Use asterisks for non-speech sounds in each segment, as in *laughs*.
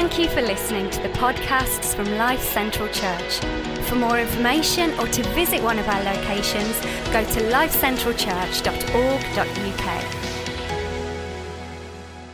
Thank you for listening to the podcasts from Life Central Church. For more information or to visit one of our locations, go to lifecentralchurch.org.uk.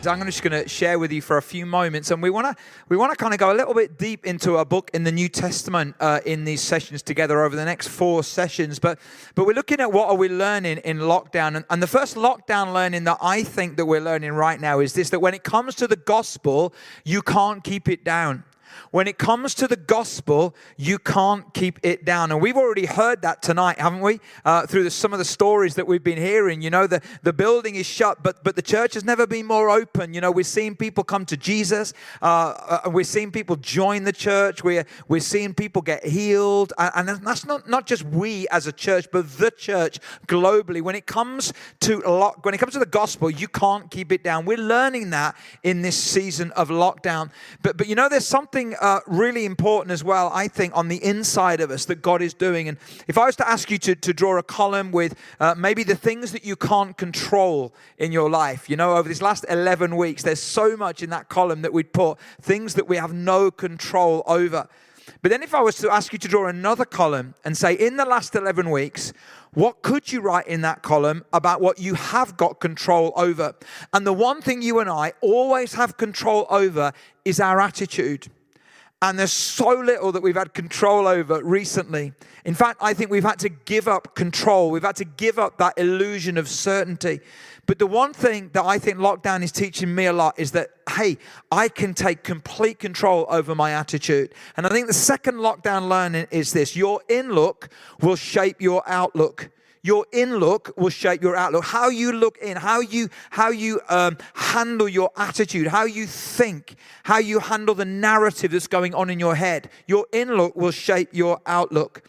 I'm just going to share with you for a few moments, and we want to we want to kind of go a little bit deep into a book in the New Testament uh, in these sessions together over the next four sessions. But but we're looking at what are we learning in lockdown, and, and the first lockdown learning that I think that we're learning right now is this: that when it comes to the gospel, you can't keep it down. When it comes to the gospel, you can't keep it down. And we've already heard that tonight, haven't we? Uh, through the, some of the stories that we've been hearing. You know, the, the building is shut, but, but the church has never been more open. You know, we're seeing people come to Jesus. Uh, uh, we're seeing people join the church. We're, we're seeing people get healed. And, and that's not, not just we as a church, but the church globally. When it comes to lock, when it comes to the gospel, you can't keep it down. We're learning that in this season of lockdown. But, but you know, there's something something uh, really important as well, I think, on the inside of us that God is doing. And if I was to ask you to, to draw a column with uh, maybe the things that you can't control in your life, you know, over these last 11 weeks, there's so much in that column that we'd put things that we have no control over. But then, if I was to ask you to draw another column and say, in the last 11 weeks, what could you write in that column about what you have got control over? And the one thing you and I always have control over is our attitude. And there's so little that we've had control over recently. In fact, I think we've had to give up control. We've had to give up that illusion of certainty. But the one thing that I think lockdown is teaching me a lot is that, hey, I can take complete control over my attitude. And I think the second lockdown learning is this your in look will shape your outlook your in look will shape your outlook. How you look in how you how you um, handle your attitude how you think how you handle the narrative that's going on in your head. Your in look will shape your outlook.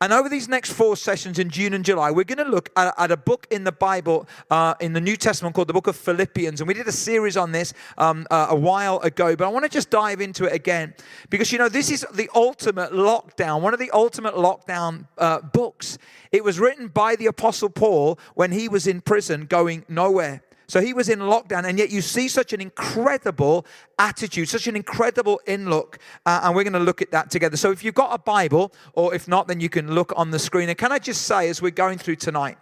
And over these next four sessions in june and july we're going to look at, at, a book in the bible uh, in the new testament called the book of philippians. And we did a series on this um, uh, a while ago. But i want to just dive into it again because you know this is the ultimate lockdown one of the ultimate lockdown uh, books it was written by the Apostle Paul when he was in prison going nowhere. So he was in lockdown, and yet you see such an incredible attitude, such an incredible in look. Uh, and we're going to look at that together. So if you've got a Bible, or if not, then you can look on the screen. And can I just say, as we're going through tonight,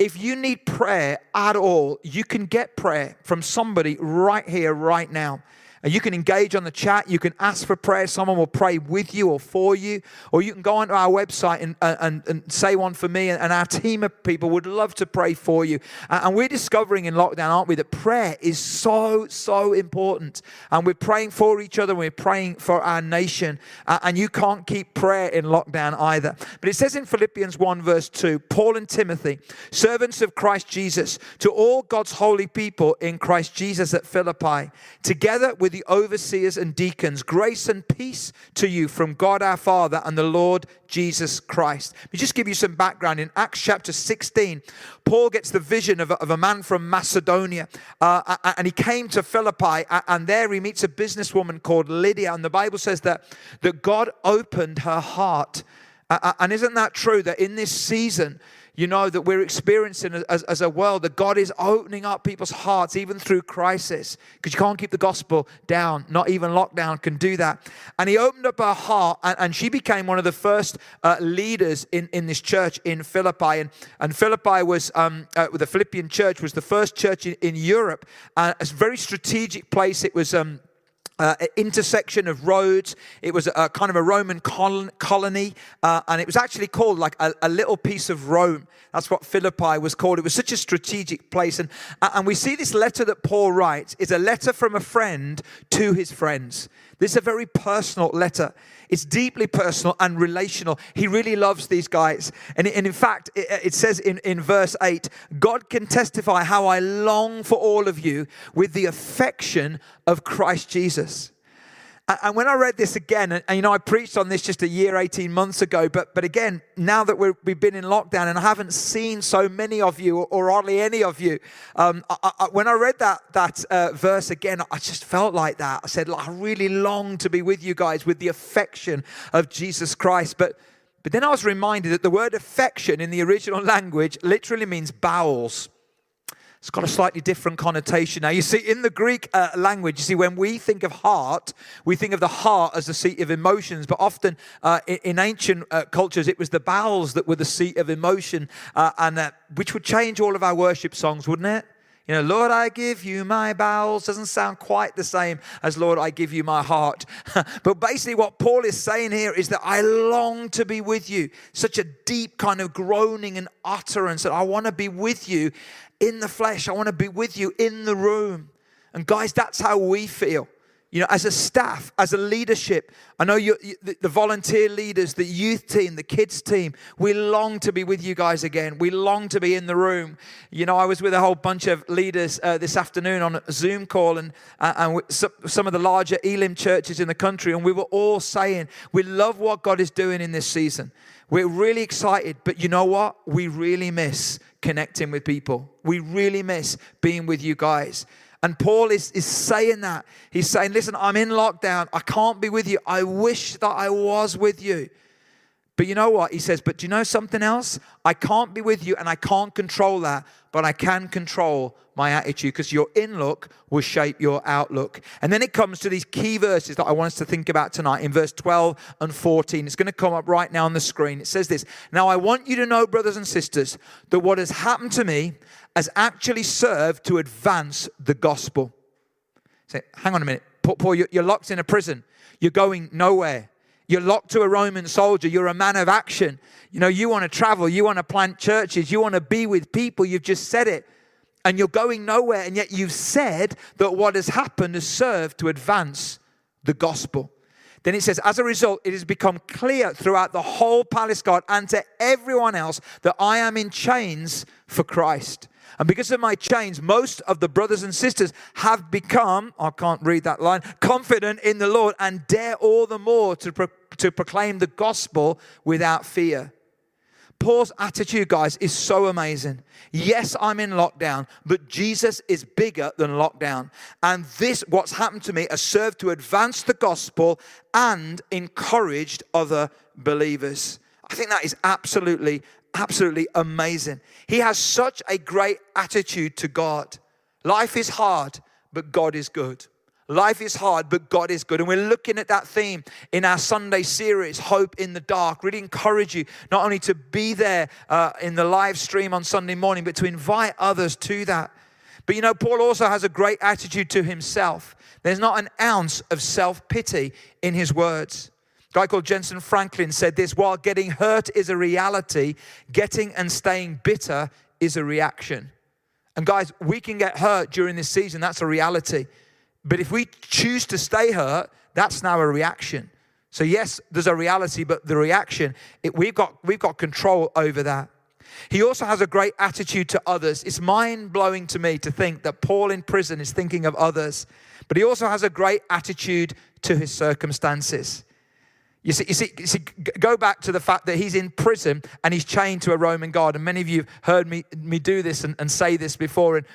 if you need prayer at all, you can get prayer from somebody right here, right now. And you can engage on the chat. You can ask for prayer. Someone will pray with you or for you. Or you can go onto our website and, and, and say one for me. And our team of people would love to pray for you. And we're discovering in lockdown, aren't we, that prayer is so, so important. And we're praying for each other. We're praying for our nation. And you can't keep prayer in lockdown either. But it says in Philippians 1, verse 2 Paul and Timothy, servants of Christ Jesus, to all God's holy people in Christ Jesus at Philippi, together with the overseers and deacons. Grace and peace to you from God our Father and the Lord Jesus Christ. Let me just give you some background. In Acts chapter 16, Paul gets the vision of a, of a man from Macedonia, uh, and he came to Philippi, and there he meets a businesswoman called Lydia. And the Bible says that, that God opened her heart. And isn't that true that in this season, you know, that we're experiencing as, as a world, that God is opening up people's hearts even through crisis, because you can't keep the gospel down. Not even lockdown can do that. And He opened up her heart, and, and she became one of the first uh, leaders in, in this church in Philippi. And, and Philippi was, um, uh, the Philippian church was the first church in, in Europe, uh, a very strategic place. It was. Um, uh, intersection of roads. It was a, kind of a Roman colony, uh, and it was actually called like a, a, little piece of Rome. That's what Philippi was called. It was such a strategic place, and and we see this letter that Paul writes is a letter from a friend to his friends. This is a very personal letter. It's deeply personal and relational. He really loves these guys. And, and in fact, it, it says in, in verse 8 God can testify how I long for all of you with the affection of Christ Jesus. And when I read this again, and, you know, I preached on this just a year, 18 months ago, but, but again, now that we have been in lockdown and I haven't seen so many of you or, hardly any of you, um, I, I, when I read that, that uh, verse again, I just felt like that. I said, I really long to be with you guys with the affection of Jesus Christ. But, but then I was reminded that the word affection in the original *laughs* language literally means bowels. It's got a slightly different connotation. Now, you see, in the Greek uh, language, you see, when we think of heart, we think of the heart as the seat of emotions, but often uh, in, ancient uh, cultures, it was the bowels that were the seat of emotion, uh, and uh, which would change all of our worship songs, wouldn't it? You know, Lord, I give you my bowels doesn't sound quite the same as Lord, I give you my heart. *laughs* but basically, what Paul is saying here is that I long to be with you. Such a deep kind of groaning and utterance that I want to be with you in the flesh. I want to be with you in the room. And guys, that's how we feel you know, as a staff, as a leadership, I know you, the, volunteer leaders, the youth team, the kids team, we long to be with you guys again. We long to be in the room. You know, I was with a whole bunch of leaders uh, this afternoon on a Zoom call and, uh, and some of the larger Elim churches in the country, and we were all saying, we love what God is doing in this season. We're really excited, but you know what? We really miss connecting with people. We really miss being with you guys. And Paul is, is saying that. He's saying, Listen, I'm in lockdown. I can't be with you. I wish that I was with you. But you know what? He says, But do you know something else? I can't be with you and I can't control that, but I can control my attitude because your in look will shape your outlook. And then it comes to these key verses that I want us to think about tonight in verse 12 and 14. It's going to come up right now on the screen. It says this Now I want you to know, brothers and sisters, that what has happened to me has actually served to advance the gospel. Say, hang on a minute. Paul, you're locked in a prison. You're going nowhere. You're locked to a Roman soldier. You're a man of action. You know, you want to travel. You want to plant churches. You want to be with people. You've just said it. And you're going nowhere. And yet you've said that what has happened has served to advance the gospel. Then it says, as a result, it has become clear throughout the whole palace guard and to everyone else that I am in chains for Christ. And because of my chains, most of the brothers and sisters have become, I can't read that line, confident in the Lord and dare all the more to, pro- to proclaim the gospel without fear. Paul's attitude, guys, is so amazing. Yes, I'm in lockdown, but Jesus is bigger than lockdown. And this, what's happened to me, has served to advance the gospel and encouraged other believers. I think that is absolutely absolutely amazing. He has such a great attitude to God. Life is hard, but God is good. Life is hard, but God is good. And we're looking at that theme in our Sunday series, Hope in the Dark. Really encourage you not only to be there uh, in the live stream on Sunday morning, but to invite others to that. But you know, Paul also has a great attitude to himself. There's not an ounce of self pity in his words guy called Jentezen Franklin said this while getting hurt is a reality, getting and staying bitter is a reaction. And guys, we can get hurt during this season, that's a reality. But if we choose to stay hurt, that's now a reaction. So yes, there's a reality, but the reaction, it, we've got we've got control over that. He also has a great attitude to others. It's mind blowing to me to think that Paul in prison is thinking of others, but he also has a great attitude to his circumstances. You see, you see, you see, go back to the fact that he's in prison and he's chained to a Roman guard. And many of you have heard me, me do this and, and say this before. And,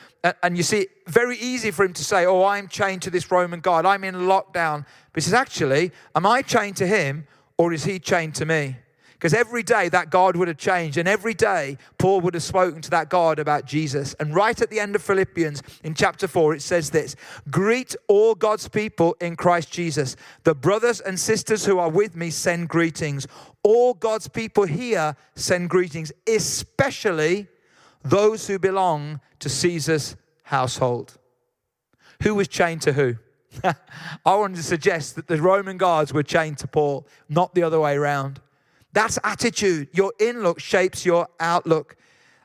and you see, very easy for him to say, Oh, I'm chained to this Roman guard. I'm in lockdown. But he says, Actually, am I chained to him or is he chained to me? Because every day that God would have changed, and every day Paul would have spoken to that God about Jesus. And right at the end of Philippians in chapter 4, it says this Greet all God's people in Christ Jesus. The brothers and sisters who are with me send greetings. All God's people here send greetings, especially those who belong to Caesar's household. Who was chained to who? *laughs* I wanted to suggest that the Roman guards were chained to Paul, not the other way around. That's attitude. Your in look shapes your outlook.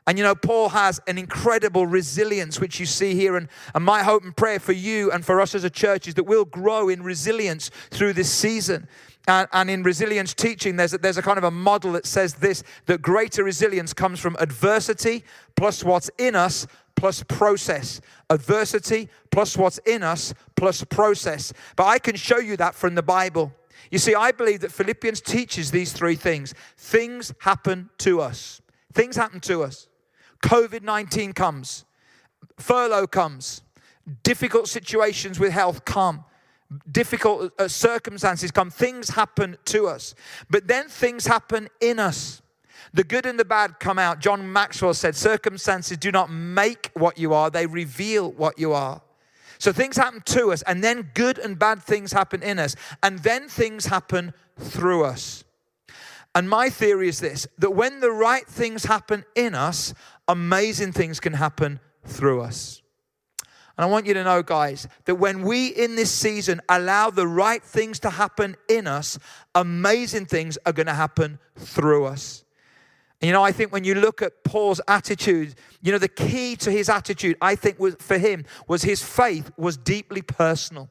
And you know, Paul has an incredible resilience, which you see here. And, and my hope and prayer for you and for us as a church is that we'll grow in resilience through this season. And, and, in resilience teaching, there's a, there's a kind of a model that says this that greater resilience comes from adversity plus what's in us plus process. Adversity plus what's in us plus process. But I can show you that from the Bible. You see, I believe that Philippians teaches these three things. Things happen to us. Things happen to us. COVID 19 comes, furlough comes, difficult situations with health come, difficult uh, circumstances come. Things happen to us. But then things happen in us. The good and the bad come out. John Maxwell said, Circumstances do not make what you are, they reveal what you are. So things happen to us, and then good and bad things happen in us, and then things happen through us. And my theory is this that when the right things happen in us, amazing things can happen through us. And I want you to know, guys, that when we in this season allow the right things to happen in us, amazing things are going to happen through us. And you know, I think when you look at Paul's attitude, you know, the key to his attitude, I think, was, for him was his faith was deeply personal.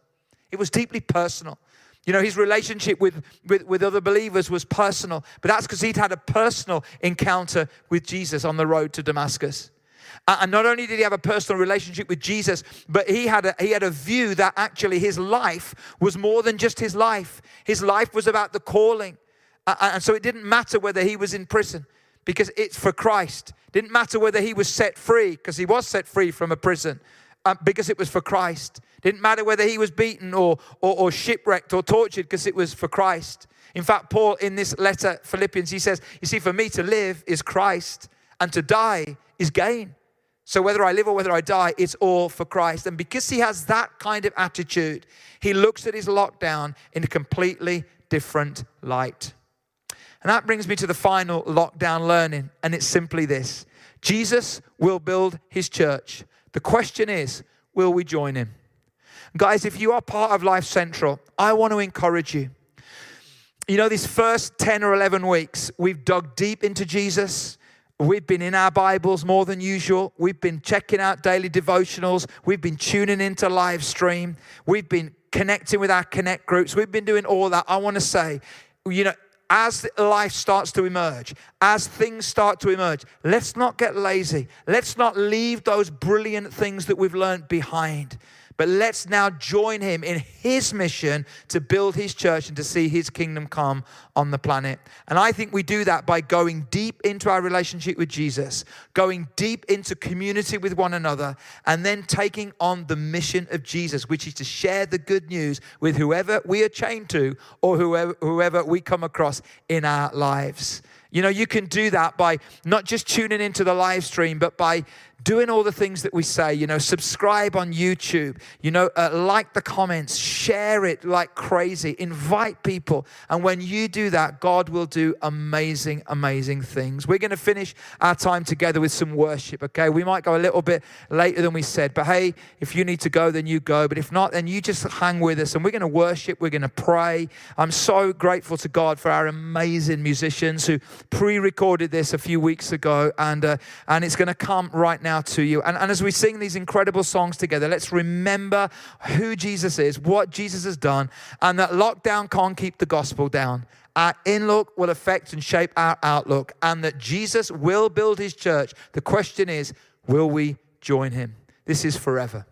It was deeply personal. You know, his relationship with, with, with other believers was personal, but that's because he'd had a personal encounter with Jesus on the road to Damascus. And not only did he have a personal relationship with Jesus, but he had a, he had a view that actually his life was more than just his life. His life was about the calling. And so it didn't matter whether he was in prison because it's for Christ. Didn't matter whether he was set free because he was set free from a prison uh, because it was for Christ. Didn't matter whether he was beaten or, or, or shipwrecked or tortured because it was for Christ. In fact, Paul in this letter, Philippians, he says, You see, for me to live is Christ and to die is gain. So whether I live or whether I die, it's all for Christ. And because he has that kind of attitude, he looks at his lockdown in a completely different light. And that brings me to the final lockdown learning, and it's simply this Jesus will build his church. The question is, will we join him? Guys, if you are part of Life Central, I want to encourage you. You know, these first 10 or 11 weeks, we've dug deep into Jesus. We've been in our Bibles more than usual. We've been checking out daily devotionals. We've been tuning into live stream. We've been connecting with our connect groups. We've been doing all that. I want to say, you know, as life starts to emerge, as things start to emerge, let's not get lazy. Let's not leave those brilliant things that we've learned behind. But let's now join him in his mission to build his church and to see his kingdom come on the planet. And I think we do that by going deep into our relationship with Jesus, going deep into community with one another, and then taking on the mission of Jesus, which is to share the good news with whoever we are chained to or whoever, whoever we come across in our lives. You know, you can do that by not just tuning into the live stream, but by doing all the things that we say, you know, subscribe on YouTube, you know, uh, like the comments, share it like crazy, invite people. And when you do that, God will do amazing, amazing things. We're going to finish our time together with some worship, okay? We might go a little bit later than we said, but hey, if you need to go, then you go. But if not, then you just hang with us and we're going to worship, we're going to pray. I'm so grateful to God for our amazing musicians who pre recorded this a few weeks ago, and, uh, and it's going to come right now now to you. And, and as we sing these incredible songs together, let's remember who Jesus is, what Jesus has done, and that lockdown can't keep the gospel down. Our in look will affect and shape our outlook, and that Jesus will build his church. The question is, will we join him? This is forever.